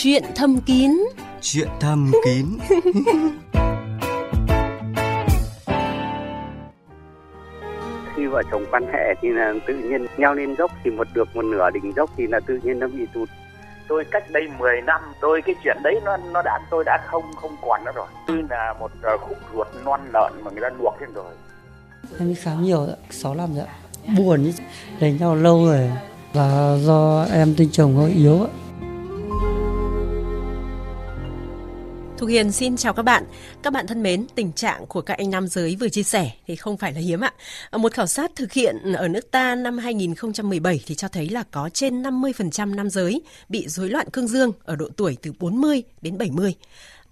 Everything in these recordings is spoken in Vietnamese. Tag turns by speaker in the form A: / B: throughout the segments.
A: Chuyện thầm kín.
B: Chuyện thầm kín.
C: Khi vợ chồng quan hệ thì là tự nhiên leo lên dốc thì một được một nửa đỉnh dốc thì là tự nhiên nó bị tụt.
D: Tôi cách đây 10 năm tôi cái chuyện đấy nó nó đã tôi đã không không còn nữa rồi. Như là một ờ, khúc ruột non lợn mà người ta luộc lên rồi.
E: Em đi khám nhiều 6 năm rồi buồn ý lấy nhau lâu rồi. Là do em tinh trùng nó yếu ạ.
A: Thu Hiền xin chào các bạn. Các bạn thân mến, tình trạng của các anh nam giới vừa chia sẻ thì không phải là hiếm ạ. Một khảo sát thực hiện ở nước ta năm 2017 thì cho thấy là có trên 50% nam giới bị rối loạn cương dương ở độ tuổi từ 40 đến 70.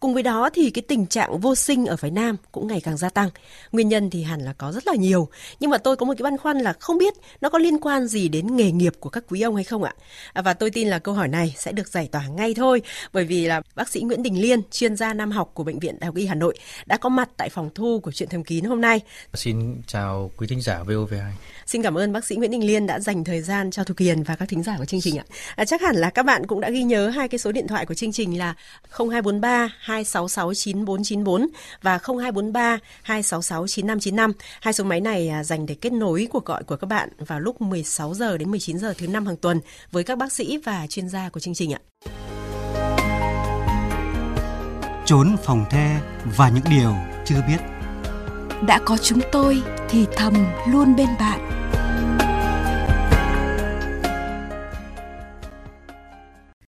A: Cùng với đó thì cái tình trạng vô sinh ở phái nam cũng ngày càng gia tăng. Nguyên nhân thì hẳn là có rất là nhiều. Nhưng mà tôi có một cái băn khoăn là không biết nó có liên quan gì đến nghề nghiệp của các quý ông hay không ạ? À, và tôi tin là câu hỏi này sẽ được giải tỏa ngay thôi. Bởi vì là bác sĩ Nguyễn Đình Liên, chuyên gia nam học của Bệnh viện Đại học Y Hà Nội đã có mặt tại phòng thu của chuyện thầm kín hôm nay.
F: Xin chào quý thính giả VOV2.
A: Xin cảm ơn bác sĩ Nguyễn Đình Liên đã dành thời gian cho Thu Kiền và các thính giả của chương trình ạ. À, chắc hẳn là các bạn cũng đã ghi nhớ hai cái số điện thoại của chương trình là 0243 266 9494 và 0243 266 9595. Hai số máy này à, dành để kết nối cuộc gọi của các bạn vào lúc 16 giờ đến 19 giờ thứ năm hàng tuần với các bác sĩ và chuyên gia của chương trình ạ.
B: Trốn phòng the và những điều chưa biết
G: đã có chúng tôi thì thầm luôn bên bạn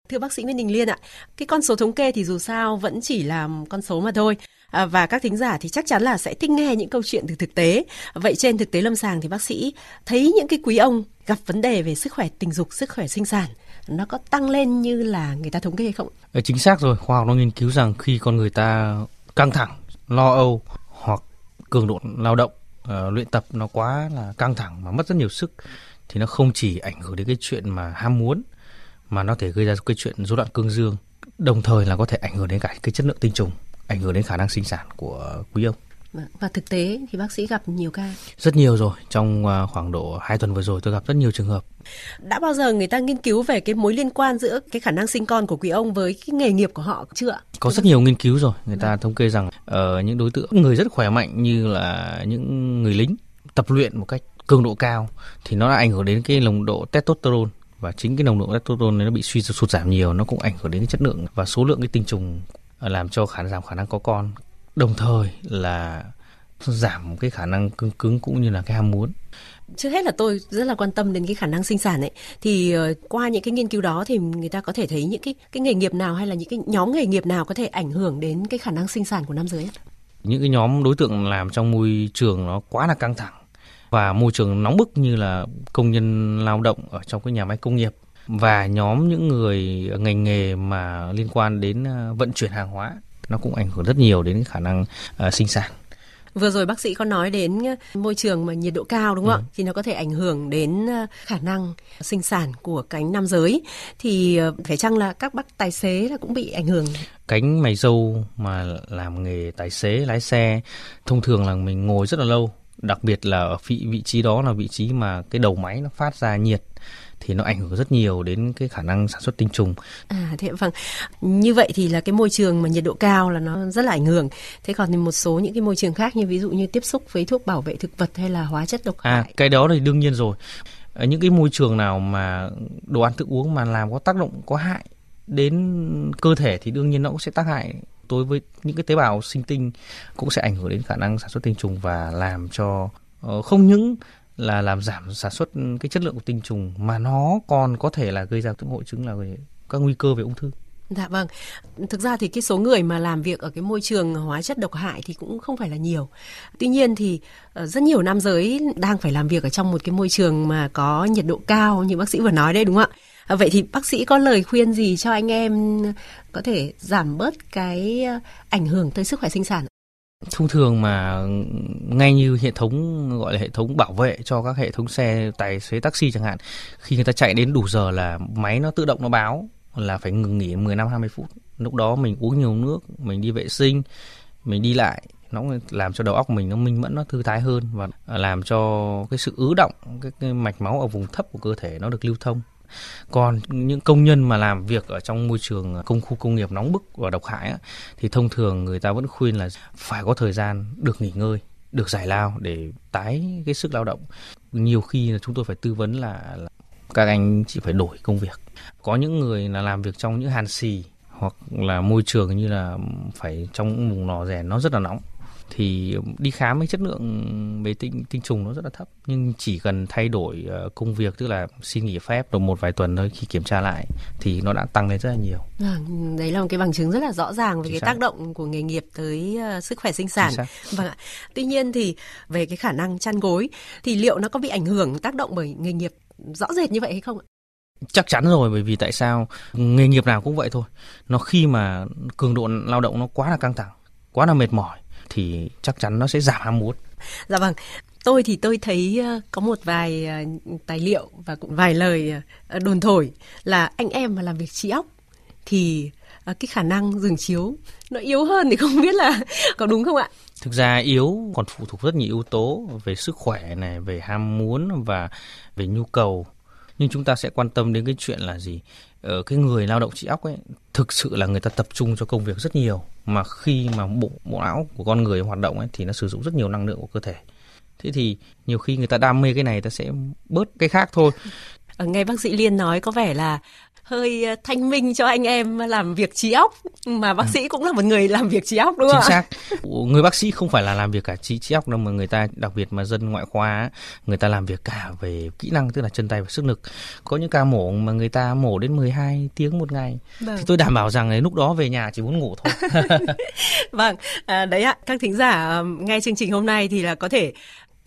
A: Thưa bác sĩ Nguyễn Đình Liên ạ, cái con số thống kê thì dù sao vẫn chỉ là con số mà thôi. À, và các thính giả thì chắc chắn là sẽ thích nghe những câu chuyện từ thực tế. Vậy trên thực tế lâm sàng thì bác sĩ thấy những cái quý ông gặp vấn đề về sức khỏe tình dục, sức khỏe sinh sản nó có tăng lên như là người ta thống kê hay không?
F: Ờ, chính xác rồi, khoa học nó nghiên cứu rằng khi con người ta căng thẳng, lo âu hoặc cường độ lao động, uh, luyện tập nó quá là căng thẳng mà mất rất nhiều sức thì nó không chỉ ảnh hưởng đến cái chuyện mà ham muốn mà nó thể gây ra cái chuyện rối loạn cương dương đồng thời là có thể ảnh hưởng đến cả cái chất lượng tinh trùng ảnh hưởng đến khả năng sinh sản của quý ông
A: và thực tế thì bác sĩ gặp nhiều ca.
F: Rất nhiều rồi trong à, khoảng độ 2 tuần vừa rồi tôi gặp rất nhiều trường hợp.
A: Đã bao giờ người ta nghiên cứu về cái mối liên quan giữa cái khả năng sinh con của quý ông với cái nghề nghiệp của họ chưa?
F: Có rất nhiều nghiên cứu rồi. Người ta vâng. thống kê rằng ở ờ, những đối tượng người rất khỏe mạnh như là những người lính tập luyện một cách cường độ cao thì nó đã ảnh hưởng đến cái nồng độ testosterone và chính cái nồng độ testosterone này nó bị suy sụt giảm nhiều nó cũng ảnh hưởng đến cái chất lượng và số lượng cái tinh trùng à, làm cho khả giảm khả năng có con đồng thời là giảm cái khả năng cứng cứng cũng như là cái ham muốn.
A: Trước hết là tôi rất là quan tâm đến cái khả năng sinh sản ấy. Thì uh, qua những cái nghiên cứu đó thì người ta có thể thấy những cái cái nghề nghiệp nào hay là những cái nhóm nghề nghiệp nào có thể ảnh hưởng đến cái khả năng sinh sản của nam giới
F: những cái nhóm đối tượng làm trong môi trường nó quá là căng thẳng và môi trường nóng bức như là công nhân lao động ở trong cái nhà máy công nghiệp và nhóm những người ngành nghề mà liên quan đến ờ, vận chuyển hàng hóa nó cũng ảnh hưởng rất nhiều đến khả năng uh, sinh sản
A: Vừa rồi bác sĩ có nói đến ờ, môi trường mà nhiệt độ cao đúng không ừ. ạ? Thì nó có thể ảnh hưởng đến khả năng sinh sản của cánh nam giới. Thì phải chăng là các bác tài xế là cũng bị ảnh hưởng?
F: Cánh mày dâu mà làm nghề tài xế lái xe thông thường là mình ngồi rất là lâu đặc biệt là ở vị vị trí đó là vị trí mà cái đầu máy nó phát ra nhiệt thì nó ảnh hưởng rất nhiều đến cái khả năng sản xuất tinh trùng.
A: À thế vâng. Như vậy thì là cái môi trường mà nhiệt độ cao là nó rất là ảnh hưởng. Thế còn thì một số những cái môi trường khác như ví dụ như tiếp xúc với thuốc bảo vệ thực vật hay là hóa chất độc à, hại.
F: À cái đó thì đương nhiên rồi. Ở những cái môi trường nào mà đồ ăn thức uống mà làm có tác động có hại đến cơ thể thì đương nhiên nó cũng sẽ tác hại đối với những cái tế bào sinh tinh cũng sẽ ảnh hưởng đến khả năng sản xuất tinh trùng và làm cho uh, không những là làm giảm sản xuất cái chất lượng của tinh trùng mà nó còn có thể là gây ra các hội chứng là về các nguy cơ về ung thư.
A: Dạ vâng. Thực ra thì cái số người mà làm việc ở cái môi trường hóa chất độc hại thì cũng không phải là nhiều. Tuy nhiên thì ờ, rất nhiều nam giới đang phải làm việc ở trong một cái môi trường mà có nhiệt độ cao như bác sĩ vừa nói đấy đúng không ạ? À, vậy thì bác sĩ có lời khuyên gì cho anh em có thể giảm bớt cái ờ, ảnh hưởng tới sức khỏe sinh sản?
F: Thông thường mà ngay như hệ thống gọi là hệ thống bảo vệ cho các hệ thống xe tài xế taxi chẳng hạn, khi người ta chạy đến đủ giờ là máy nó tự động nó báo là phải ngừng nghỉ 10 năm 20 phút. Lúc đó mình uống nhiều nước, mình đi vệ sinh, mình đi lại nó làm cho đầu óc mình nó minh mẫn nó thư thái hơn và làm cho cái sự ứ động cái, cái mạch máu ở vùng thấp của cơ thể nó được lưu thông còn những công nhân mà làm việc ở trong môi trường công khu công nghiệp nóng bức và độc hại á, thì thông thường người ta vẫn khuyên là phải có thời gian được nghỉ ngơi được giải lao để tái cái sức lao động. Nhiều khi là chúng tôi phải tư vấn là, là các anh chỉ phải đổi công việc. Có những người là làm việc trong những hàn xì hoặc là môi trường như là phải trong vùng lò rèn nó rất là nóng thì đi khám cái chất lượng về tinh tinh trùng nó rất là thấp nhưng chỉ cần thay đổi ờ, công việc tức là xin nghỉ phép được một vài tuần thôi khi kiểm tra lại thì nó đã tăng lên rất là nhiều.
A: Vâng, đấy là một cái bằng chứng rất là rõ ràng về
F: Chính
A: cái
F: xác.
A: tác động của nghề nghiệp tới ờ, sức khỏe sinh sản. Vâng ạ. Tuy nhiên thì về cái khả năng chăn gối thì liệu nó có bị ảnh hưởng tác động bởi nghề nghiệp rõ rệt như vậy hay không ạ?
F: Chắc chắn rồi bởi vì tại sao nghề nghiệp nào cũng vậy thôi. Nó khi mà cường độ lao động nó quá là căng thẳng, quá là mệt mỏi thì chắc chắn nó sẽ giảm ham muốn.
A: Dạ vâng. Tôi thì tôi thấy ờ, có một vài ờ, tài liệu và cũng vài lời ờ, đồn thổi là anh em mà làm việc trí óc thì cái khả năng dừng chiếu nó yếu hơn thì không biết là có đúng không ạ?
F: Thực ra yếu còn phụ thuộc rất nhiều yếu tố về sức khỏe này, về ham muốn và về nhu cầu. Nhưng chúng ta sẽ quan tâm đến cái chuyện là gì? Ở cái người lao động trí óc ấy thực sự là người ta tập trung cho công việc rất nhiều mà khi mà bộ bộ não của con người hoạt động ấy thì nó sử dụng rất nhiều năng lượng của cơ thể. Thế thì nhiều khi người ta đam mê cái này ta sẽ bớt cái khác thôi.
A: Ờ, Nghe bác sĩ Liên nói có vẻ là hơi ờ, thanh minh cho anh em làm việc trí óc. Mà bác sĩ cũng là một người làm việc trí óc đúng không
F: chính xác. Người bác sĩ không phải là làm việc cả trí trí óc đâu mà người ta đặc biệt mà dân ngoại khoa người ta làm việc cả về kỹ năng tức là chân tay và sức lực. Có những ca mổ mà người ta mổ đến 12 tiếng một ngày.
A: Vâng.
F: thì tôi đảm bảo rằng là lúc đó về nhà chỉ muốn ngủ thôi.
A: Vâng, à, đấy ạ, các thính giả ờ, nghe chương trình hôm nay thì là có thể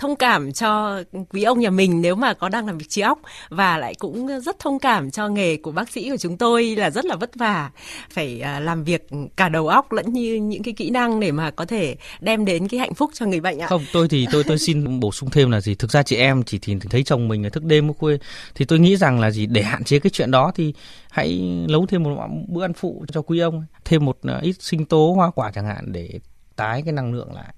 A: thông cảm cho quý ông nhà mình nếu mà có đang làm việc trí óc và lại cũng rất thông cảm cho nghề của bác sĩ của chúng tôi là rất là vất vả. Phải à, làm việc cả đầu óc lẫn như những cái kỹ năng để mà có thể đem đến cái hạnh phúc cho người bệnh ạ.
F: không, tôi thì tôi tôi xin bổ sung thêm là gì? Thực ra chị em chỉ thì thấy chồng mình là thức đêm ở khuya. Thì tôi nghĩ rằng là gì? Để hạn chế cái chuyện đó thì hãy nấu thêm một bữa ăn phụ cho quý ông. Thêm một à, ít sinh tố, hoa quả chẳng hạn để tái cái năng lượng lại.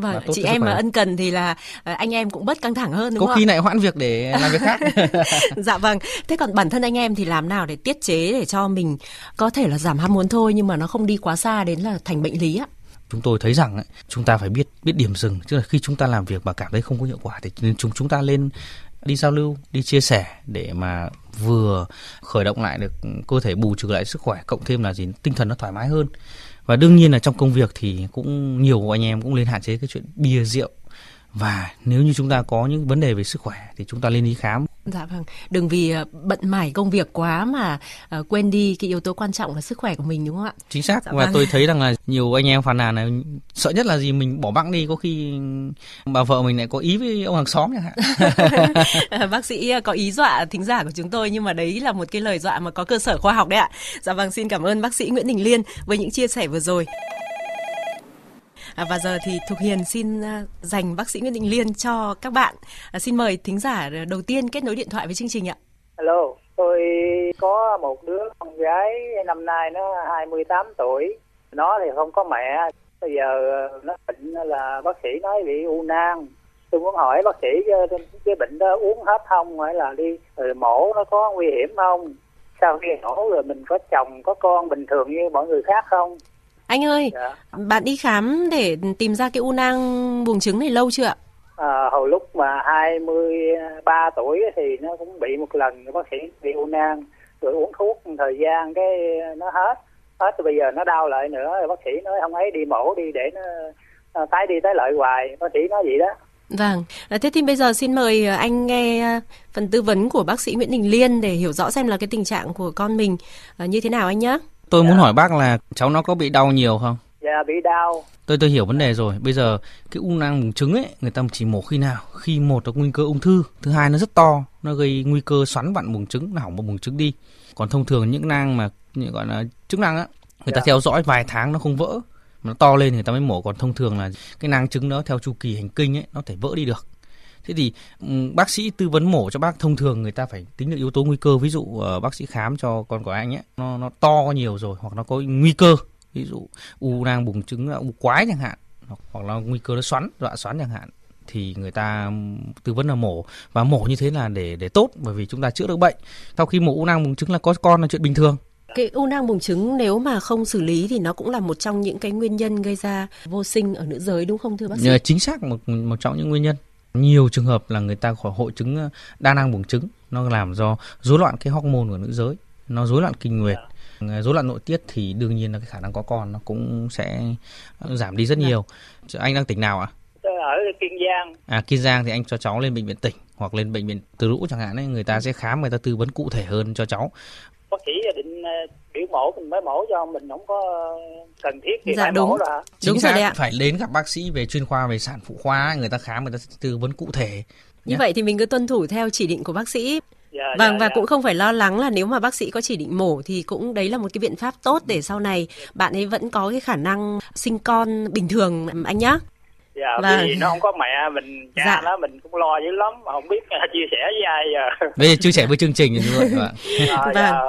A: Vâng, chị em mà ân cần thì là à, anh em cũng bớt căng thẳng hơn đúng
F: có
A: không
F: khi
A: ạ?
F: lại hoãn việc để làm việc khác
A: dạ vâng. Thế còn bản thân anh em thì làm nào để tiết chế để cho mình có thể là giảm ham muốn thôi nhưng mà nó không đi quá xa đến là thành bệnh lý ạ?
F: chúng tôi thấy rằng ấy, chúng ta phải biết biết điểm dừng tức là khi chúng ta làm việc mà cảm thấy không có hiệu quả thì nên chúng chúng ta lên đi giao lưu đi chia sẻ để mà vừa khởi động lại được cơ thể bù trừ lại sức khỏe cộng thêm là gì tinh thần nó thoải mái hơn và đương nhiên là trong công việc thì cũng nhiều anh em cũng lên hạn chế cái chuyện bia rượu. Và nếu như chúng ta có những vấn đề về sức khỏe thì chúng ta lên đi khám.
A: Dạ vâng, đừng vì ờ, bận mải công việc quá mà ờ, quên đi cái yếu tố quan trọng là sức khỏe của mình đúng không ạ?
F: chính xác
A: Dạ
F: và
A: vâng.
F: tôi thấy rằng là nhiều anh em phàn nàn là sợ nhất là gì mình bỏ bẵng đi có khi bà vợ mình lại có ý với ông hàng xóm chẳng hạn
A: Ờ, Bác sĩ có ý dọa thính giả của chúng tôi nhưng mà đấy là một cái lời dọa mà có cơ sở khoa học đấy ạ. Dạ vâng, xin cảm ơn bác sĩ Nguyễn Đình Liên với những chia sẻ vừa rồi. À, và giờ thì Thục Hiền xin à, dành bác sĩ Nguyễn định Liên cho các bạn. À, xin mời thính giả đầu tiên kết nối điện thoại với chương trình ạ.
H: Alo, tôi có một đứa con gái năm nay nó 28 tuổi. Nó thì không có mẹ. Bây giờ à, nó bệnh là bác sĩ nói bị u nang. Tôi muốn hỏi bác sĩ à, cái, cái bệnh đó uống hết không hay là đi rồi mổ nó có nguy hiểm không? Sau khi mổ rồi mình có chồng có con bình thường như mọi người khác không?
A: Anh ơi,
H: Dạ.
A: bạn đi khám để tìm ra cái u nang buồng trứng này lâu chưa ạ?
H: À, hồi lúc mà 23 tuổi thì nó cũng bị một lần bác sĩ bị u nang rồi uống thuốc một thời gian cái nó hết hết rồi bây giờ nó đau lại nữa rồi bác sĩ nói không ấy đi mổ đi để nó, nó tái đi tái lợi hoài bác sĩ nói vậy đó
A: Vâng, à, thế thì bây giờ xin mời à, anh nghe à, phần tư vấn của bác sĩ Nguyễn Đình Liên để hiểu rõ xem là cái tình trạng của con mình à, như thế nào anh nhé.
F: Tôi muốn hỏi bác là cháu nó có bị đau nhiều không?
H: Và bị đau.
F: Tôi tôi hiểu vấn đề rồi. Bây giờ cái u nang buồng trứng ấy người ta chỉ mổ khi nào? Khi một là nguy cơ ung thư thứ hai nó rất to nó gây nguy cơ xoắn vặn buồng trứng nó hỏng một buồng trứng đi. Còn thông thường những nang mà như gọi là chức năng á người ta
H: Dạ.
F: theo dõi vài tháng nó không vỡ mà nó to lên người ta mới mổ. Còn thông thường là cái nang trứng đó theo chu kỳ hành kinh ấy nó thể vỡ đi được thế thì ừm, bác sĩ tư vấn mổ cho bác thông thường người ta phải tính được yếu tố nguy cơ ví dụ ờ, bác sĩ khám cho con của anh ấy nó nó to nhiều rồi hoặc nó có nguy cơ ví dụ u nang buồng trứng u quái chẳng hạn hoặc, là nguy cơ nó xoắn dọa xoắn chẳng hạn thì người ta tư vấn là mổ và mổ như thế là để để tốt bởi vì chúng ta chữa được bệnh. Sau khi mổ u nang buồng trứng là có con là chuyện bình thường.
A: Cái u nang buồng trứng nếu mà không xử lý thì nó cũng là một trong những cái nguyên nhân gây ra vô sinh ở nữ giới đúng không thưa bác sĩ?
F: Chính xác một một trong những nguyên nhân. Nhiều trường hợp là người ta khỏi hội chứng ờ, đa năng buồng trứng nó làm do rối loạn cái hormone của nữ giới, nó rối loạn kinh nguyệt, ờ, rối loạn nội tiết thì đương nhiên là cái khả năng có con nó cũng sẽ giảm đi rất nhiều. Anh đang tỉnh nào ạ?
H: Tôi ở Kiên Giang.
F: À Kiên Giang thì anh cho cháu lên bệnh viện tỉnh hoặc lên bệnh viện Từ Lũ chẳng hạn ấy, người ta sẽ khám người ta tư vấn cụ thể hơn cho cháu.
H: Bác sĩ định biểu mổ mình mới mổ cho mình không có cần thiết thì
A: dạ,
H: phải
A: đúng.
H: mổ rồi
F: Chính
A: Đúng
F: xác,
A: rồi đấy ạ.
F: phải đến gặp bác sĩ về chuyên khoa về sản phụ khoa người ta khám người ta tư vấn cụ thể.
A: Như
F: nhé.
A: vậy thì mình cứ tuân thủ theo chỉ định của bác sĩ.
H: dạ,
A: Vâng
H: dạ,
A: và
H: dạ.
A: cũng không phải lo lắng là nếu mà bác sĩ có chỉ định mổ thì cũng đấy là một cái biện pháp tốt để sau này bạn ấy vẫn có cái khả năng sinh con bình thường anh nhá.
H: dạ
A: Vâng.
H: vì nó không có mẹ mình cha
A: Dạ.
H: nó mình cũng lo dữ lắm mà không biết chia sẻ với ai giờ
F: Bây giờ chia sẻ với chương trình. Vâng.
H: Dạ,
A: Vâng.
H: dạ.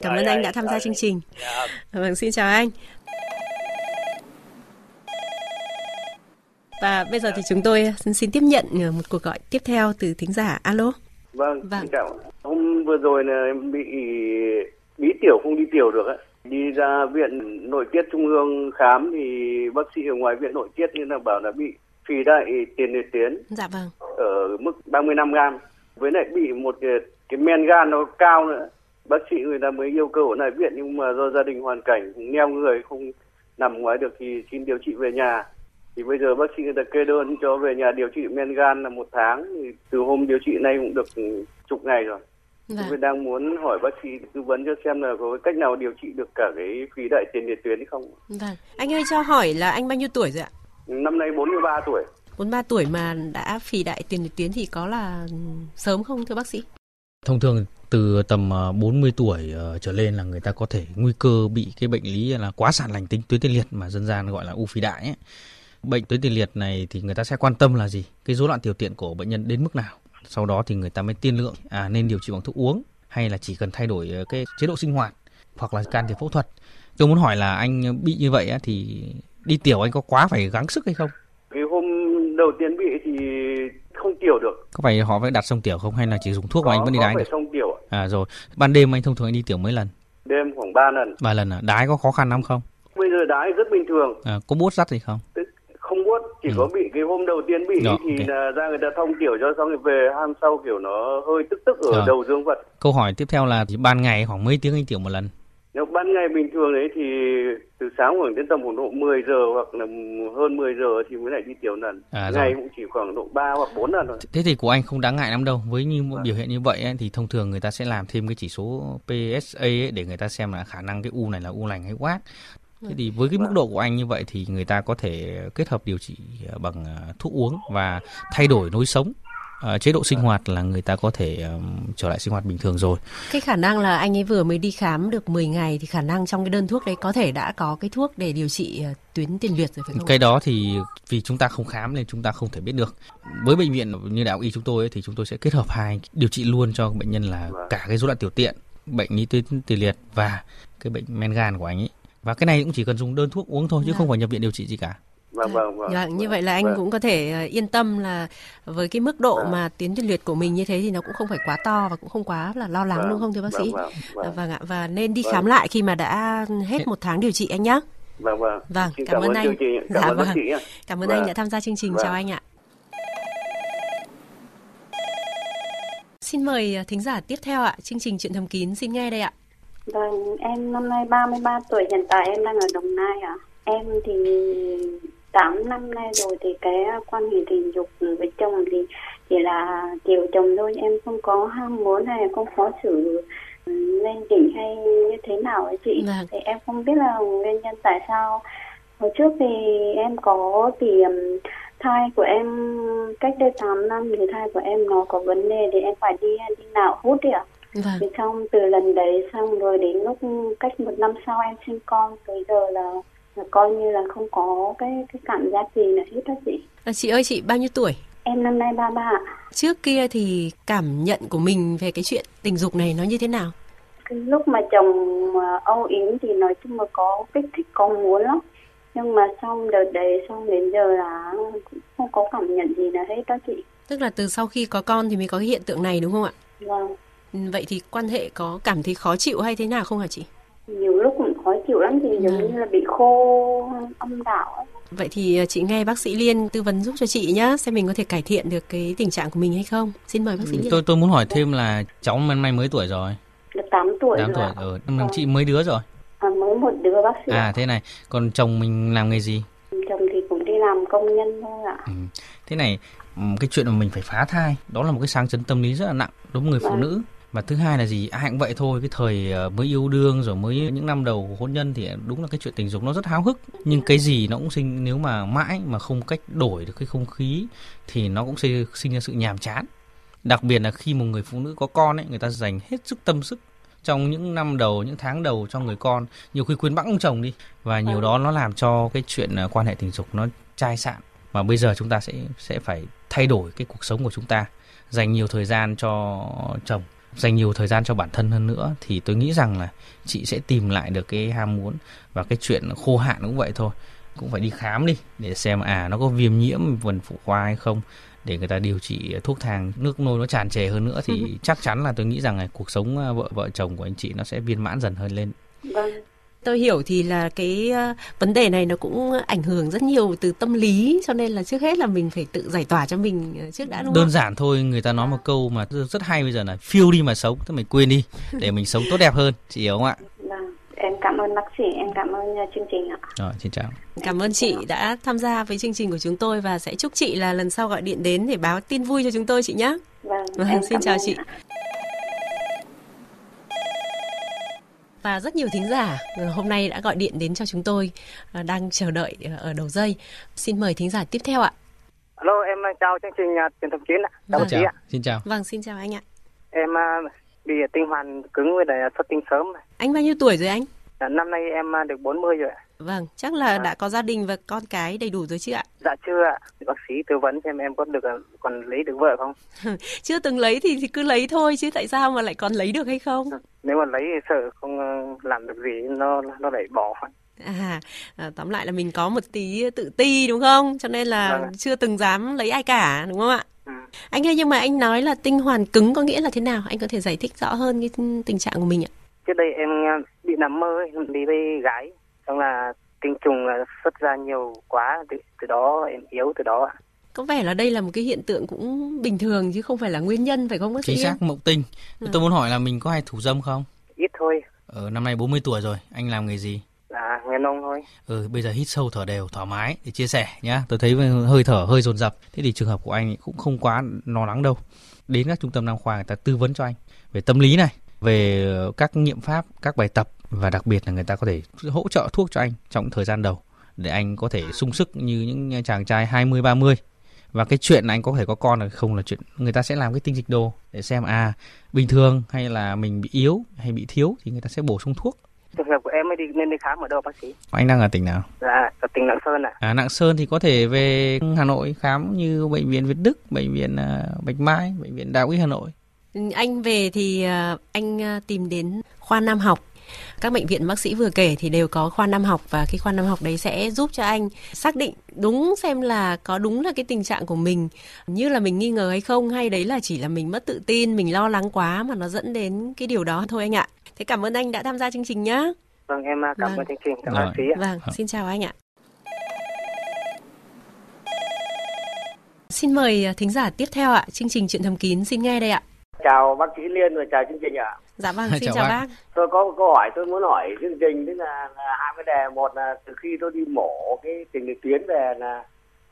A: Cảm ơn anh đã tham gia chương trình.
H: dạ.
A: Vâng xin chào anh. Và bây giờ thì chúng tôi xin, tiếp nhận ờ, một cuộc gọi tiếp theo từ thính giả. Alo.
C: Vâng,
A: Vâng.
C: xin chào. Hôm vừa rồi là em bị bí tiểu không đi tiểu được ấy. Đi ra viện nội tiết trung ương khám thì bác sĩ ở ngoài viện nội tiết như là bảo là bị phì đại tiền liệt tuyến
A: Dạ vâng.
C: ở mức 35 gram. Với lại bị một cái men gan nó cao nữa. Bác sĩ người ta mới yêu cầu ở lại viện nhưng mà do gia đình hoàn cảnh neo người không nằm ngoài được thì xin điều trị về nhà. Thì bây giờ bác sĩ người ta kê đơn cho về nhà điều trị men gan là một tháng. Thì từ hôm điều trị nay cũng được chục ngày rồi. Tôi
A: Vâng.
C: đang muốn hỏi bác sĩ tư vấn cho xem là có cách nào điều trị được cả cái phí đại tiền liệt tuyến hay không.
A: Vâng. Anh ơi cho hỏi là anh bao nhiêu tuổi rồi ạ?
C: Năm nay 43 tuổi.
A: 43 tuổi mà đã phì đại tiền liệt tuyến thì có là sớm không thưa bác sĩ?
F: Thông thường từ tầm ờ, 40 tuổi ờ, trở lên là người ta có thể nguy cơ bị cái bệnh lý là quá sản lành tính tuyến tiền liệt mà dân gian gọi là u phì đại ấy. Bệnh tuyến tiền liệt này thì người ta sẽ quan tâm là gì? Cái rối loạn tiểu tiện của bệnh nhân đến mức nào? Sau đó thì người ta mới tiên lượng à nên điều trị bằng thuốc uống hay là chỉ cần thay đổi ờ, cái chế độ sinh hoạt hoặc là can thiệp phẫu thuật. Tôi muốn hỏi là anh bị như vậy á, thì đi tiểu anh có quá phải gắng sức hay không?
C: Cái hôm đầu tiên bị thì không tiểu được.
F: Có phải họ phải đặt xong tiểu không hay là chỉ dùng thuốc mà anh vẫn đi
C: có
F: đái
C: phải
F: được?
C: xong tiểu.
F: À rồi, ban đêm anh thông thường anh đi tiểu mấy lần?
C: Đêm khoảng 3 lần.
F: Vài lần à? Đái có khó khăn lắm không?
C: Bây giờ đái rất bình thường.
F: À, có bút rắt gì không?
C: Không buốt chỉ
F: Ừ.
C: có bị cái hôm đầu tiên bị
F: Rồi,
C: thì
F: ok.
C: là ra người ta thông tiểu cho xong rồi về hôm sau kiểu nó hơi tức tức ở
F: Rồi.
C: đầu dương vật
F: Câu hỏi tiếp theo là thì ban ngày khoảng mấy tiếng anh tiểu một lần?
C: Nếu ban ngày bình thường đấy thì từ sáng khoảng đến tầm khoảng độ 10 giờ hoặc là hơn 10 giờ thì mới lại đi tiểu lần
F: À, rồi.
C: ngày cũng chỉ khoảng độ 3 hoặc 4 lần thôi
F: Thế thì của anh không đáng ngại lắm đâu. Với như một biểu hiện như vậy ấy, thì thông thường người ta sẽ làm thêm cái chỉ số PSA ấy để người ta xem là khả năng cái u này là u lành hay u ác. Thế thì với cái mức độ của anh như vậy thì người ta có thể kết hợp điều trị bằng ờ, thuốc uống và thay đổi lối sống, ờ, chế độ sinh hoạt là người ta có thể trở lại sinh hoạt bình thường rồi.
A: Cái khả năng là anh ấy vừa mới đi khám được 10 ngày thì khả năng trong cái đơn thuốc đấy có thể đã có cái thuốc để điều trị ờ, tuyến tiền liệt rồi phải không?
F: Cái đó thì vì chúng ta không khám nên chúng ta không thể biết được. Với bệnh viện như đại học y chúng tôi ấy, thì chúng tôi sẽ kết hợp hai điều trị luôn cho bệnh nhân là
C: Vâng.
F: cả cái rối loạn tiểu tiện, bệnh lý tuyến tiền liệt và cái bệnh men gan của anh ấy. Và cái này cũng chỉ cần dùng đơn thuốc uống thôi chứ
A: Vâng.
F: không phải nhập viện điều trị gì cả.
C: Vâng vâng vâng
A: Vâng, như
C: Vâng.
A: vậy là anh
C: Vâng.
A: cũng có thể ờ, yên tâm là với cái mức độ
C: Vâng.
A: mà tuyến tiền liệt của mình như thế thì nó cũng không phải quá to và cũng không quá là lo lắng
C: Vâng,
A: đúng không thưa bác
C: vâng,
A: sĩ?
C: vâng, vâng.
A: À, Vâng ạ và nên đi
C: Vâng.
A: khám lại khi mà đã hết một tháng điều trị anh nhé.
C: vâng vâng
A: Vâng,
C: Xin
A: cảm ơn anh.
C: chương trình cảm
A: Dạ
C: ơn bác
A: vâng.
C: sĩ nhé.
A: Cảm ơn
C: Vâng.
A: anh đã tham gia chương trình.
C: Vâng.
A: Chào anh ạ. Xin mời ờ, thính giả tiếp theo ạ. Chương trình Chuyện thầm kín xin nghe đây ạ.
I: Vâng, em năm nay 33 tuổi, hiện tại em đang ở Đồng Nai ạ. Em thì 8 năm nay rồi thì cái quan hệ tình dục với chồng thì chỉ là chiều chồng thôi, em không có ham muốn hay không khó xử lên đỉnh hay như thế nào ấy chị.
A: Vâng.
I: Thì em không biết là nguyên nhân tại sao. Hồi trước thì em có thì thai của em cách đây 8 năm thì thai của em nó có vấn đề thì em phải đi đi nào hút đi ạ.
A: Vâng.
I: Thì xong từ lần đấy xong rồi đến lúc cách một năm sau em sinh con tới giờ là coi như là không có cái cái cảm giác gì nữa hết đó chị.
A: À, chị ơi chị bao nhiêu tuổi?
I: Em năm nay 33 ạ.
A: Trước kia thì cảm nhận của mình về cái chuyện tình dục này nó như thế nào?
I: Cái lúc mà chồng à, âu yếm thì nói chung là có kích thích có muốn lắm. nhưng mà xong đợt đấy xong đến giờ là không có cảm nhận gì là hết đó chị
A: Tức là từ sau khi có con thì mới có cái hiện tượng này đúng không ạ?
I: vâng
A: Vậy thì quan hệ có cảm thấy khó chịu hay thế nào không hả chị?
I: Nhiều lắm thì giống
A: Ừ.
I: như là bị khô âm đạo ấy.
A: Vậy thì ờ, chị nghe bác sĩ Liên tư vấn giúp cho chị nhá, xem mình có thể cải thiện được cái tình trạng của mình hay không. Xin mời bác sĩ Liên.
F: tôi tôi muốn hỏi thêm là cháu năm nay mấy tuổi rồi
I: được 8 tuổi
F: 8
I: rồi
F: tuổi
I: ạ.
F: ừ. Năm chị mấy đứa rồi
I: à, mới một đứa bác sĩ
F: à thế này còn chồng mình làm nghề gì
I: chồng thì cũng đi làm công nhân thôi ạ
F: Ừ. Thế này, ừm, cái chuyện mà mình phải phá thai, đó là một cái sang chấn tâm lý rất là nặng đối với người phụ
I: Vâng.
F: nữ. Và thứ hai là gì? Ai cũng vậy thôi, cái thời ờ, mới yêu đương rồi mới những năm đầu hôn nhân thì đúng là cái chuyện tình dục nó rất háo hức. Nhưng cái gì nó cũng sinh nếu mà mãi mà không cách đổi được cái không khí thì nó cũng sinh, sinh ra sự nhàm chán. Đặc biệt là khi một người phụ nữ có con ấy, người ta dành hết sức tâm sức trong những năm đầu, những tháng đầu cho người con, nhiều khi quên bẵng ông chồng đi và nhiều
I: Vâng.
F: đó nó làm cho cái chuyện ờ, quan hệ tình dục nó chai sạn mà bây giờ chúng ta sẽ sẽ phải thay đổi cái cuộc sống của chúng ta dành nhiều thời gian cho chồng dành nhiều thời gian cho bản thân hơn nữa thì tôi nghĩ rằng là chị sẽ tìm lại được cái ham muốn và cái chuyện khô hạn cũng vậy thôi. Cũng phải đi khám đi để xem à nó có viêm nhiễm vần phụ khoa hay không để người ta điều trị thuốc thang nước nôi nó tràn trề hơn nữa thì chắc chắn là tôi nghĩ rằng là cuộc sống à, vợ vợ chồng của anh chị nó sẽ viên mãn dần hơn lên.
I: Vâng
A: Tôi hiểu thì là cái ờ, vấn đề này nó cũng ảnh hưởng rất nhiều từ tâm lý cho nên là trước hết là mình phải tự giải tỏa cho mình ờ, trước đã đúng
F: đơn
A: không?
F: giản thôi người ta nói một câu mà rất hay bây giờ là phiêu đi mà sống tức mình quên đi để mình sống tốt đẹp hơn chị hiểu không ạ
I: vâng em cảm ơn bác sĩ em cảm ơn uh, chương trình ạ
F: rồi xin chào
A: Cảm ơn chị đã tham gia với chương trình của chúng tôi và sẽ chúc chị là lần sau gọi điện đến để báo tin vui cho chúng tôi chị nhé.
I: vâng
A: Vâng,
I: em
A: xin
I: cảm
A: chào
I: ơn
A: chị.
I: ạ.
A: Và rất nhiều thính giả ờ, hôm nay đã gọi điện đến cho chúng tôi ờ, đang chờ đợi ờ, ở đầu dây. Xin mời thính giả tiếp theo ạ.
J: Alo, em chào chương trình uh, truyền thông kiến ạ. Chào
A: Vâng.
F: chào
J: ạ.
F: xin chào
A: Vâng, xin chào anh ạ.
J: Em uh, bị tinh hoàn cứng với lại xuất tinh sớm.
A: Anh bao nhiêu tuổi rồi anh?
J: À, Năm nay em được 40 rồi ạ.
A: Vâng, chắc là đã có gia đình và con cái đầy đủ rồi chứ ạ.
J: Dạ chưa ạ. Bác sĩ tư vấn xem em có được uh, còn lấy được vợ không?
A: Chưa từng lấy thì, thì cứ lấy thôi chứ tại sao mà lại còn lấy được hay không?
J: Nếu mà lấy thì sợ không uh, làm được gì nó nó lại bỏ.
A: À, à, tóm lại là mình có một tí tự ti đúng không? Cho nên là
J: Vâng.
A: chưa từng dám lấy ai cả đúng không ạ?
J: Ừ.
A: Anh ơi nhưng mà anh nói là tinh hoàn cứng có nghĩa là thế nào? Anh có thể giải thích rõ hơn cái tình trạng của mình ạ?
J: Trước đây em uh, bị nằm mơ đi với gái. Xong là tinh trùng là xuất ra nhiều quá. Từ, từ đó em yếu từ đó ạ.
A: Có vẻ là đây là một cái hiện tượng cũng bình thường chứ không phải là nguyên nhân phải không bác sĩ?
F: chính xác mộng tinh
A: Ừ.
F: tôi muốn hỏi là mình có hay thủ dâm không
J: Ít thôi.
F: ờ, năm nay 40 tuổi rồi anh làm nghề gì
J: Là nghe nông thôi.
F: ừ bây giờ hít sâu thở đều thoải mái để chia sẻ nhá tôi thấy hơi thở hơi dồn dập thế thì trường hợp của anh cũng không quá lo lắng đâu đến các trung tâm nam khoa người ta tư vấn cho anh về tâm lý này về các nghiệm pháp các bài tập và đặc biệt là người ta có thể hỗ trợ thuốc cho anh trong thời gian đầu để anh có thể sung sức như những chàng trai 20 30 và cái chuyện là anh có thể có con hay không là chuyện người ta sẽ làm cái tinh dịch đồ để xem à bình thường hay là mình bị yếu hay bị thiếu thì người ta sẽ bổ sung thuốc
J: Trường hợp của em mới đi nên đi khám ở đâu bác sĩ?
F: anh đang ở tỉnh nào
J: Dạ, ở tỉnh Lạng Sơn ạ.
F: À, Lạng Sơn thì có thể về Hà Nội khám như bệnh viện Việt Đức, bệnh viện à, Bạch Mai, bệnh viện Đại học Y Hà Nội.
A: Anh về thì à, anh à, tìm đến khoa nam học. Các bệnh viện bác sĩ vừa kể thì đều có khoa nam học và cái khoa nam học đấy sẽ giúp cho anh xác định đúng xem là có đúng là cái tình trạng của mình như là mình nghi ngờ hay không hay đấy là chỉ là mình mất tự tin, mình lo lắng quá mà nó dẫn đến cái điều đó thôi anh ạ. Thế cảm ơn anh đã tham gia chương trình nhá.
J: Vâng, em uh, cảm
A: Vâng.
J: ơn chương trình. Cảm ơn bác sĩ ạ.
A: Vâng, xin chào anh ạ. Xin mời à, thính giả tiếp theo ạ, chương trình chuyện thầm kín xin nghe đây ạ.
K: Chào bác sĩ Liên và chào chương trình ạ.
A: Dạ vâng, xin
F: Chào
A: chào,
F: bác.
A: bác.
K: Tôi có một câu hỏi tôi muốn hỏi chương trình tức là, là hai vấn đề một là từ khi tôi đi mổ cái tình liệt tuyến về là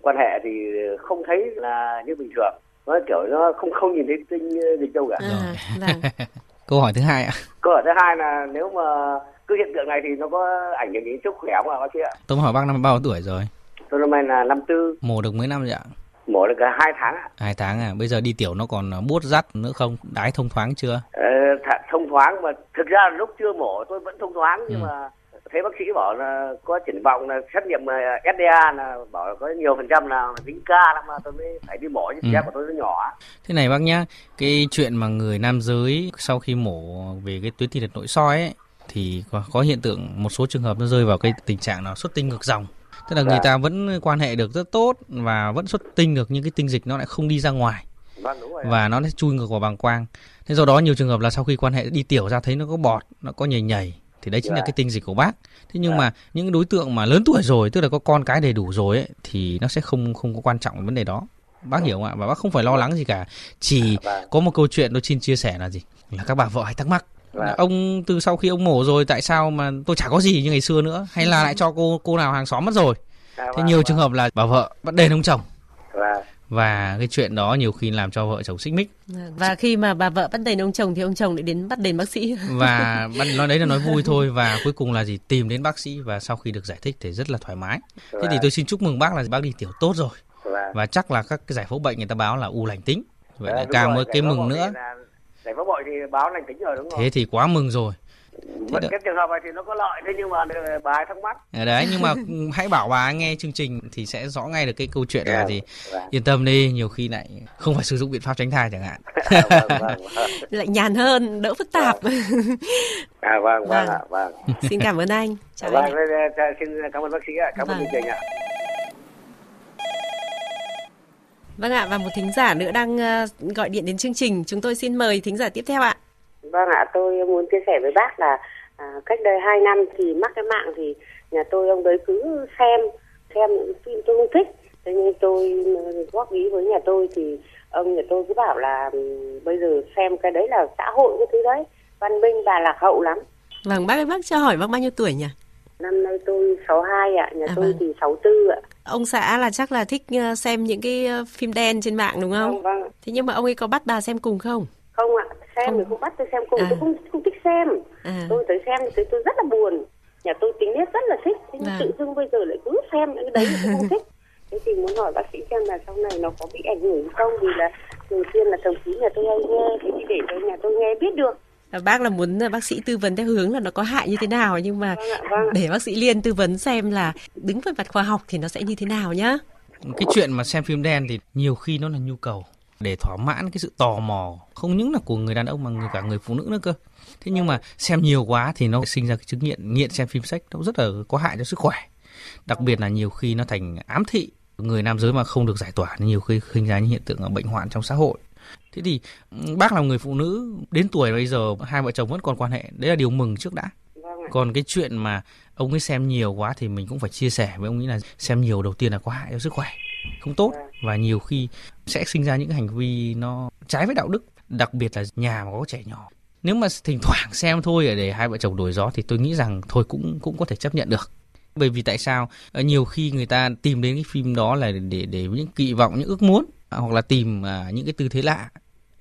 K: quan hệ thì không thấy là như bình thường nó kiểu nó không không nhìn thấy tinh ờ, dịch đâu cả
A: À, vâng.
F: Câu hỏi thứ hai ạ.
K: câu hỏi thứ hai là nếu mà cứ hiện tượng này thì nó có ảnh hưởng đến sức khỏe không ạ bác sĩ ạ
F: Tôi hỏi bác năm bao nhiêu tuổi rồi?
K: tôi năm nay là năm tư
F: Mổ được mấy năm rồi ạ?
K: Mổ được cả hai tháng ạ
F: Hai tháng à? Bây giờ đi tiểu nó còn buốt rắt nữa không? Đái thông thoáng chưa?
K: ờ, th- thông thoáng mà thực ra lúc chưa mổ tôi vẫn thông thoáng nhưng
F: Ừ.
K: mà thấy bác sĩ bảo là có triển vọng là xét nghiệm ờ, SDA là bảo là có nhiều phần trăm là dính ca lắm mà tôi mới phải đi mổ chứ
F: Ừ.
K: của tôi nó nhỏ
F: Thế này bác nhá, cái chuyện mà người nam giới sau khi mổ về cái tuyến tiền liệt nội soi ấy thì có, có hiện tượng một số trường hợp nó rơi vào cái tình trạng là xuất tinh ngược dòng tức là
C: Dạ.
F: người ta vẫn quan hệ được rất tốt và vẫn xuất tinh được nhưng cái tinh dịch nó lại không đi ra ngoài
C: vâng đúng rồi ạ.
F: và nó sẽ chui ngược vào bàng quang thế do đó nhiều trường hợp là sau khi quan hệ đi tiểu ra thấy nó có bọt nó có nhầy nhầy thì đấy chính là
C: Dạ.
F: cái tinh dịch của bác thế nhưng
C: Dạ.
F: mà những đối tượng mà lớn tuổi rồi tức là có con cái đầy đủ rồi ấy thì nó sẽ không không có quan trọng vấn đề đó bác hiểu không ạ và bác không phải lo lắng gì cả chỉ
C: Vâng.
F: có một câu chuyện tôi xin chia sẻ là gì là các bà vợ hay thắc mắc. Là ông từ sau khi ông mổ rồi tại sao mà tôi chả có gì như ngày xưa nữa? Hay là lại cho cô cô nào hàng xóm mất rồi?
C: À,
F: thế
C: vâng,
F: nhiều
C: vâng.
F: trường hợp là bà vợ bắt đền ông chồng.
C: Vâng.
F: và cái chuyện đó nhiều khi làm cho vợ chồng xích mích.
A: Và khi mà bà vợ bắt đền ông chồng thì ông chồng lại đến bắt đền bác sĩ.
F: và bắt nói đấy là nói vui thôi và cuối cùng là gì? Tìm đến bác sĩ và sau khi được giải thích thì rất là thoải mái. Thế thì
C: Vâng.
F: tôi xin chúc mừng bác là bác đi tiểu tốt rồi.
C: Vâng.
F: và chắc là các cái giải phẫu bệnh người ta báo là u lành tính. Vậy lại
C: đúng
F: càng một cái mừng nữa.
C: thì là- giải phẫu bội thì báo lành tính rồi đúng không
F: thế thì quá mừng rồi
C: Vẫn
F: được.
C: cái trường hợp này thì nó có lợi thế nhưng mà bà ấy thắc mắc
F: Ở đấy nhưng mà hãy bảo bà nghe chương trình thì sẽ rõ ngay được cái câu chuyện là
C: Vâng,
F: gì
C: vâng.
F: yên tâm đi nhiều khi lại không phải sử dụng biện pháp tránh thai chẳng hạn
C: vâng, vâng, vâng.
A: Lại nhàn hơn, đỡ phức tạp.
C: À vâng, vâng,
A: Vâng.
C: ạ, vâng.
A: Xin cảm ơn anh. Chào
C: Vâng,
A: anh.
C: thế- thế- xin cảm ơn bác sĩ ạ, cảm ơn
A: Vâng.
C: chương trình ạ.
A: Vâng ạ, và một thính giả nữa đang ờ, gọi điện đến chương trình. Chúng tôi xin mời thính giả tiếp theo ạ.
L: Vâng ạ, tôi muốn chia sẻ với bác là à, cách đây 2 năm thì mắc cái mạng thì nhà tôi ông đấy cứ xem xem những phim tôi không thích. Thế nhưng tôi ừ, góp ý với nhà tôi thì ông nhà tôi cứ bảo là ừ, bây giờ xem cái đấy là xã hội cái thứ đấy. Văn minh bà lạc hậu lắm.
A: Vâng, bác ơi, bác cho hỏi bác bao nhiêu tuổi nhỉ?
L: Năm nay tôi 62 ạ, nhà
A: À,
L: tôi
A: vâng.
L: thì 64 ạ.
A: Ông xã là chắc là thích ờ, xem những cái ờ, phim đen trên mạng đúng không?
L: Vâng, vâng.
A: Thế nhưng mà ông ấy có bắt bà xem cùng không?
L: Không ạ, xem
A: Không.
L: thì không bắt tôi xem cùng,
A: À.
L: tôi không không thích xem.
A: À,
L: tôi tới xem thì tôi rất là buồn nhà tôi tính nết rất là thích thế nhưng
A: Vâng.
L: tự dưng bây giờ lại cứ xem những cái đấy thì tôi không thích thế thì muốn hỏi bác sĩ xem là sau này nó có bị ảnh hưởng không vì là đầu tiên là đồng chí nhà tôi hay nghe thế thì để cho nhà tôi nghe biết được
A: bác là muốn ờ, bác sĩ tư vấn theo hướng là nó có hại như thế nào nhưng mà
L: vâng ạ vâng ạ.
A: để bác sĩ Liên tư vấn xem là đứng về mặt khoa học thì nó sẽ như thế nào nhá.
F: cái chuyện mà xem phim đen thì nhiều khi nó là nhu cầu để thỏa mãn cái sự tò mò không những là của người đàn ông mà người cả người phụ nữ nữa cơ thế nhưng mà xem nhiều quá thì nó sinh ra cái chứng nghiện nghiện xem phim sách nó rất là có hại cho sức khỏe đặc biệt là nhiều khi nó thành ám thị người nam giới mà không được giải tỏa nhiều khi sinh ra những hiện tượng bệnh hoạn trong xã hội thế thì ừ, bác là người phụ nữ đến tuổi bây giờ hai vợ chồng vẫn còn quan hệ đấy là điều mừng trước đã.
L: Vâng
F: còn cái chuyện mà ông ấy xem nhiều quá thì mình cũng phải chia sẻ với ông ấy là xem nhiều đầu tiên là có hại cho sức khỏe không tốt. Và nhiều khi sẽ sinh ra những hành vi nó trái với đạo đức đặc biệt là nhà mà có trẻ nhỏ. Nếu mà thỉnh thoảng xem thôi để hai vợ chồng đổi gió thì tôi nghĩ rằng thôi cũng cũng có thể chấp nhận được. Bởi vì tại sao? Ờ, nhiều khi người ta tìm đến cái phim đó là để để những kỳ vọng những ước muốn à, hoặc là tìm à, những cái tư thế lạ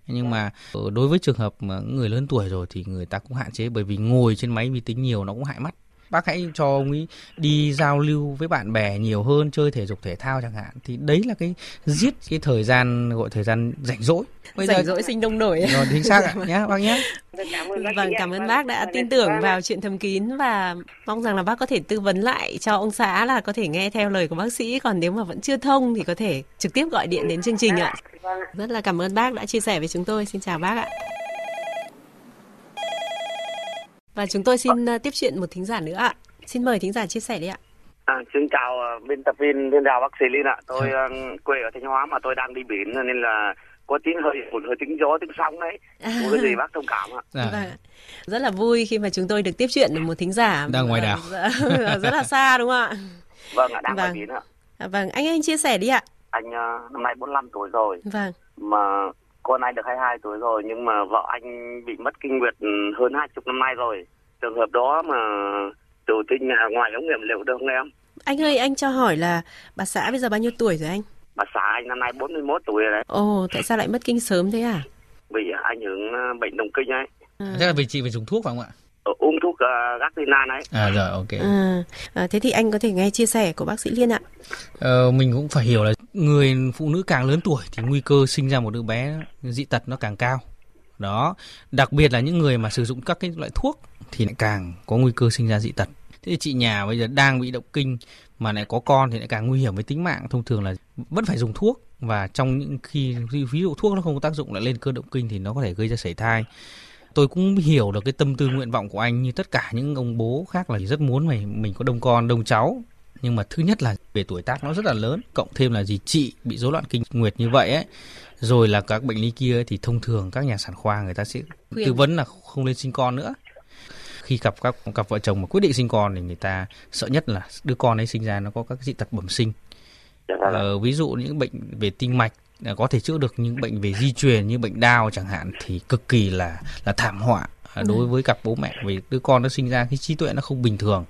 F: nhưng mà ờ, đối với trường hợp mà người lớn tuổi rồi thì người ta cũng hạn chế bởi vì ngồi trên máy vi tính nhiều nó cũng hại mắt bác hãy cho ông ấy đi giao lưu với bạn bè nhiều hơn chơi thể dục thể thao chẳng hạn thì đấy là cái giết cái thời gian gọi thời gian rảnh rỗi bây
A: Rảnh
F: giờ
A: rỗi sinh đông nổi.
F: rồi chính xác ạ nhá bác nhé
L: Vâng, cảm ơn bác
A: Vâng,
L: sĩ ạ.
A: cảm ơn bác đã
L: vâng,
A: tin tưởng vào chuyện thầm kín và mong rằng là bác có thể tư vấn lại cho ông xã là có thể nghe theo lời của bác sĩ còn nếu mà vẫn chưa thông thì có thể trực tiếp gọi điện đến chương trình ạ.
L: vâng ạ
A: Rất là cảm ơn bác đã chia sẻ với chúng tôi. Xin chào bác ạ. Và chúng tôi xin uh, tiếp chuyện một thính giả nữa ạ. Xin mời thính giả chia sẻ đi ạ.
C: À, xin chào ờ, biên tập viên, biên đạo bác sĩ Linh ạ. Tôi ờ, quê ở Thanh Hóa mà tôi đang đi biển nên là có tiếng hơi một hơi tiếng gió, tiếng sóng đấy. Có cái gì bác thông cảm ạ.
F: À,
A: Vâng. Rất là vui khi mà chúng tôi được tiếp chuyện một thính giả
F: Đang ngoài
A: ờ,
F: đảo.
A: rất- rất là xa đúng không ạ?
C: Vâng ạ, đang ngoài
A: Vâng.
C: biển ạ.
A: À, Vâng, anh anh chia sẻ đi ạ.
C: Anh ờ, năm nay 45 tuổi rồi
A: Vâng.
C: mà con anh được 22 tuổi rồi nhưng mà vợ anh bị mất kinh nguyệt ừ, hơn 20 năm nay rồi. Trường hợp đó mà tự tinh là ngoài ống nghiệm liệu được không em?
A: Anh ơi, anh cho hỏi là bà xã bây giờ bao nhiêu tuổi rồi anh?
C: Bà xã anh năm nay 41 tuổi rồi đấy,
A: Ồ, tại sao lại mất kinh sớm thế à?
C: bị ảnh hưởng ờ, bệnh động kinh ấy.
A: À,
F: chắc là vì chị phải dùng thuốc phải không ạ
C: uống thuốc uh, Gastinan ấy.
F: à rồi ok
A: à, à, thế thì anh có thể nghe chia sẻ của bác sĩ Liên ạ.
F: Ờ, mình cũng phải hiểu là người phụ nữ càng lớn tuổi thì nguy cơ sinh ra một đứa bé dị tật nó càng cao. Đó, đặc biệt là những người mà sử dụng các cái loại thuốc thì lại càng có nguy cơ sinh ra dị tật. Thế thì chị nhà bây giờ đang bị động kinh mà lại có con thì lại càng nguy hiểm với tính mạng. Thông thường là vẫn phải dùng thuốc và trong những khi ví dụ thuốc nó không có tác dụng lại lên cơn động kinh thì nó có thể gây ra sảy thai. Tôi cũng hiểu được cái tâm tư nguyện vọng của anh như tất cả những ông bố khác là rất muốn mày mình có đông con đông cháu. Nhưng mà thứ nhất là về tuổi tác nó rất là lớn cộng thêm là gì chị bị rối loạn kinh nguyệt như vậy ấy rồi là các bệnh lý kia thì thông thường các nhà sản khoa người ta sẽ tư vấn là không nên sinh con nữa. Khi gặp các cặp vợ chồng mà quyết định sinh con thì người ta sợ nhất là đứa con ấy sinh ra nó có các dị tật bẩm sinh.
M: Dạ vâng
F: ờ, ví dụ những bệnh về tim mạch có thể chữa được những bệnh về di truyền như bệnh đau chẳng hạn thì cực kỳ là là thảm họa đối
A: Ừ.
F: với cặp bố mẹ vì đứa con nó sinh ra cái trí tuệ nó không bình thường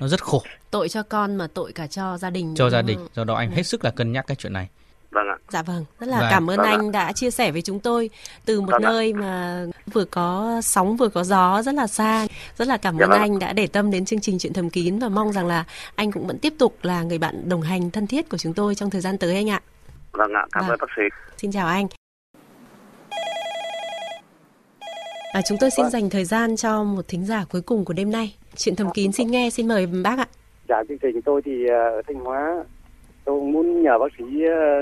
F: nó rất khổ
A: tội cho con mà tội cả cho gia đình
F: cho gia
A: không?
F: đình do đó anh
A: Ừ.
F: hết sức là cân nhắc cái chuyện này
M: Vâng ạ.
A: Dạ vâng, rất là
F: Vâng.
A: cảm ơn
M: Vâng ạ.
A: anh đã chia sẻ với chúng tôi từ một
M: Vâng ạ.
A: nơi mà vừa có sóng vừa có gió rất là xa. Rất là cảm
M: Dạ
A: ơn
M: vâng ạ.
A: anh đã để tâm đến chương trình chuyện thầm kín và mong rằng là anh cũng vẫn tiếp tục là người bạn đồng hành thân thiết của chúng tôi trong thời gian tới anh ạ.
M: Vâng ạ. Cảm
A: Vâng.
M: ơn bác sĩ.
A: Xin chào anh. À, chúng tôi xin
N: Vâng.
A: dành thời gian cho một thính giả cuối cùng của đêm nay. Chuyện thầm kín xin nghe, xin mời bác ạ.
N: Dạ chương trình tôi thì ờ, ở Thanh Hóa tôi muốn nhờ bác sĩ ờ,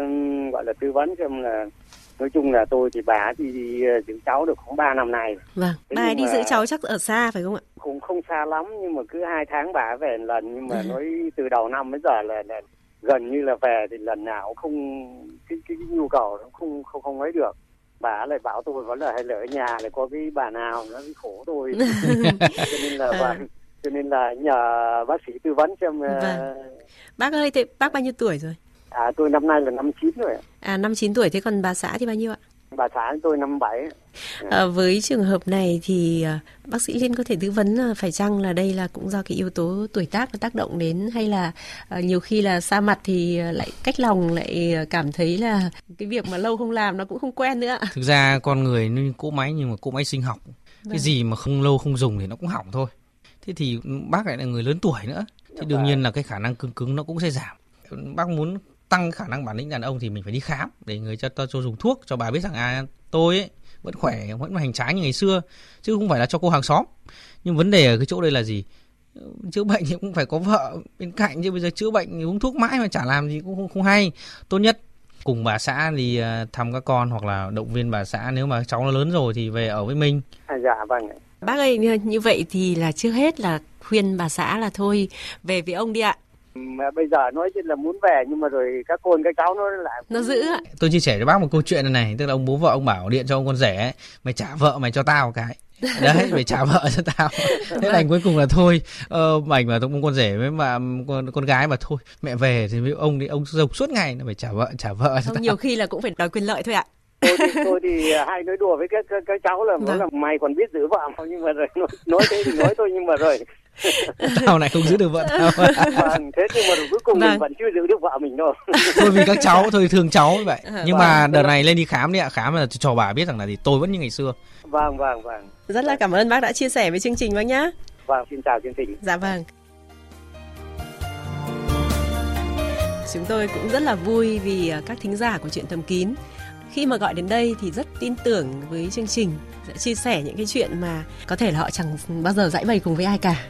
N: gọi là tư vấn xem là nói chung là tôi thì bà thì đi ờ, giữ cháu được khoảng 3 năm nay
A: Vâng,
N: Thế
A: bà đi giữ cháu chắc ở xa phải không ạ?
N: cũng không xa lắm nhưng mà cứ hai tháng bà về lần nhưng mà
A: Ừ.
N: nói từ đầu năm đến giờ là, là gần như là về thì lần nào cũng không cái, cái, cái nhu cầu nó không không không ấy được bà lại bảo tôi vẫn là hay là ở nhà là có cái bà nào nó khổ tôi cho nên là bà, cho nên là nhờ bác sĩ tư vấn xem ờ,
A: Vâng. Bác ơi, thế bác bao nhiêu tuổi rồi?
N: à tôi năm nay là năm chín rồi ạ.
A: À năm 9 tuổi thế còn bà xã thì bao nhiêu ạ?
N: Bà xã tôi năm bảy.
A: À, với trường hợp này thì à, bác sĩ Liên có thể tư vấn là phải chăng là đây là cũng do cái yếu tố tuổi tác nó tác động đến hay là à, nhiều khi là xa mặt thì à, lại cách lòng lại cảm thấy là cái việc mà lâu không làm nó cũng không quen nữa ạ.
F: thực ra con người như cỗ máy nhưng mà cỗ máy sinh học.
A: Vâng.
F: cái gì mà không lâu không dùng thì nó cũng hỏng thôi. Thế thì bác lại là người lớn tuổi nữa. Thì đương nhiên là cái khả năng cứng cứng nó cũng sẽ giảm. Bác muốn tăng khả năng bản lĩnh đàn ông thì mình phải đi khám để người cho cho, cho dùng thuốc cho bà biết rằng à tôi ấy vẫn khỏe vẫn hành trái như ngày xưa chứ không phải là cho cô hàng xóm nhưng vấn đề ở cái chỗ đây là gì chữa bệnh thì cũng phải có vợ bên cạnh chứ bây giờ chữa bệnh thì uống thuốc mãi mà chả làm gì cũng không, không hay tốt nhất cùng bà xã thì à, thăm các con hoặc là động viên bà xã nếu mà cháu nó lớn rồi thì về ở với mình
N: à, dạ vâng.
A: Bác ơi như, như vậy thì là trước hết là khuyên bà xã là thôi về với ông đi ạ.
N: Mà bây giờ nói chứ là muốn về nhưng mà rồi các con các cháu nó lại
A: Nó giữ ạ.
F: tôi chia sẻ cho bác một câu chuyện này này tức là ông bố vợ ông bảo điện cho ông con rể ấy, mày trả vợ mày cho tao cái đấy mày trả vợ cho tao thế là cuối cùng là thôi ờ, mảnh mà ông con rể với mà con, con gái mà thôi mẹ về thì với ông thì ông dục suốt ngày là phải trả vợ trả vợ cho
A: Không,
F: tao
A: nhiều khi là cũng phải đòi quyền lợi thôi ạ.
N: tôi thì, tôi thì hay nói đùa với các các, các cháu là nói
A: Vâng.
N: là mày còn biết giữ vợ không nhưng mà rồi nói, nói thế thì nói thôi nhưng mà rồi
F: tao lại không giữ được vợ tao
N: vâng, thế nhưng mà cuối cùng
A: Vâng.
N: mình vẫn chưa giữ được vợ mình đâu.
F: Thôi vì các cháu thôi thương cháu như vậy.
A: Ờ,
F: nhưng mà đợt này lên đi khám đi ạ. Khám là cho bà biết rằng là thì tôi vẫn như ngày xưa.
N: Vâng vâng vâng.
A: Rất là cảm ơn bác đã chia sẻ với chương trình bác nhá.
N: vâng xin chào chương trình.
A: Dạ vâng. Chúng tôi cũng rất là vui vì à, các thính giả của chuyện thầm kín. Khi mà gọi đến đây thì rất tin tưởng với chương trình sẽ chia sẻ những cái chuyện mà có thể là họ chẳng bao giờ giải bày cùng với ai cả.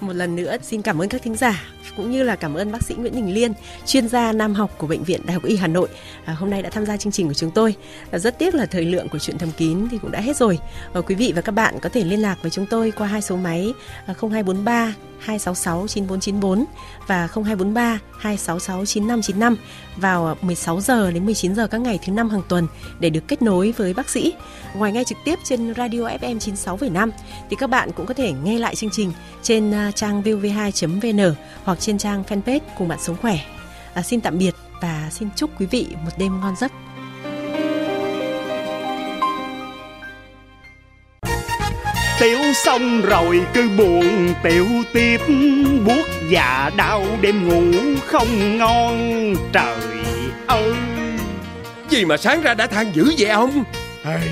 A: Một lần nữa xin cảm ơn các thính giả cũng như là cảm ơn bác sĩ Nguyễn Đình Liên, chuyên gia nam học của bệnh viện Đại học Y Hà Nội à, hôm nay đã tham gia chương trình của chúng tôi. À, rất tiếc là thời lượng của chuyện thầm kín thì cũng đã hết rồi. À, quý vị và các bạn có thể liên lạc với chúng tôi qua hai số máy à, 0243 266 9494 và 0243 266 9595 vào 16 giờ đến 19 giờ các ngày thứ năm hàng tuần để được kết nối với bác sĩ. Ngoài nghe trực tiếp trên radio FM 96,5 thì các bạn cũng có thể nghe lại chương trình trên à, trang vov2.vn hoặc trên trang fanpage cùng bạn sống khỏe. À, xin tạm biệt và xin chúc quý vị một đêm ngon giấc.
O: Tiểu xong rồi cứ buồn tiểu tiếp buốt dạ đau đêm ngủ không ngon trời ơi
P: Gì mà sáng ra đã than dữ vậy ông
O: hey,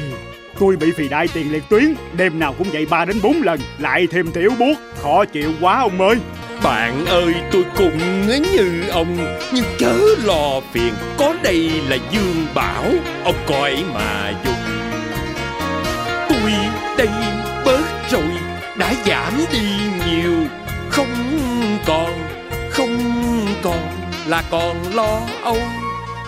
O: Tôi bị phì đại tiền liệt tuyến. Đêm nào cũng dậy 3 đến 4 lần Lại thêm tiểu buốt. Khó chịu quá ông ơi.
P: Bạn ơi tôi cũng như ông Nhưng chớ lo phiền. Có đây là Dương Bảo Ông coi mà dùng. Tôi đây bớt rồi Đã giảm đi nhiều. Không còn Không còn Là còn lo âu.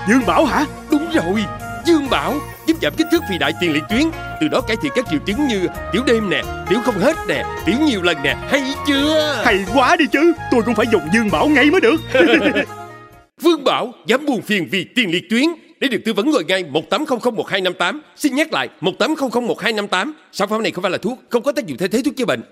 O: Dương Bảo hả?
P: Đúng rồi Dương Bảo giúp giảm kích thước phì đại tiền liệt tuyến, từ đó cải thiện các triệu chứng như tiểu đêm nè, tiểu không hết nè, tiểu nhiều lần nè, hay chưa?
O: Hay quá đi chứ Tôi cũng phải dùng Dương Bảo ngay mới được
P: Vương Bảo giảm buồn phiền vì tiền liệt tuyến. Để được tư vấn gọi ngay 18001258. Xin nhắc lại 18001258. Sản phẩm này không phải là thuốc, không có tác dụng thay thế thuốc chữa bệnh.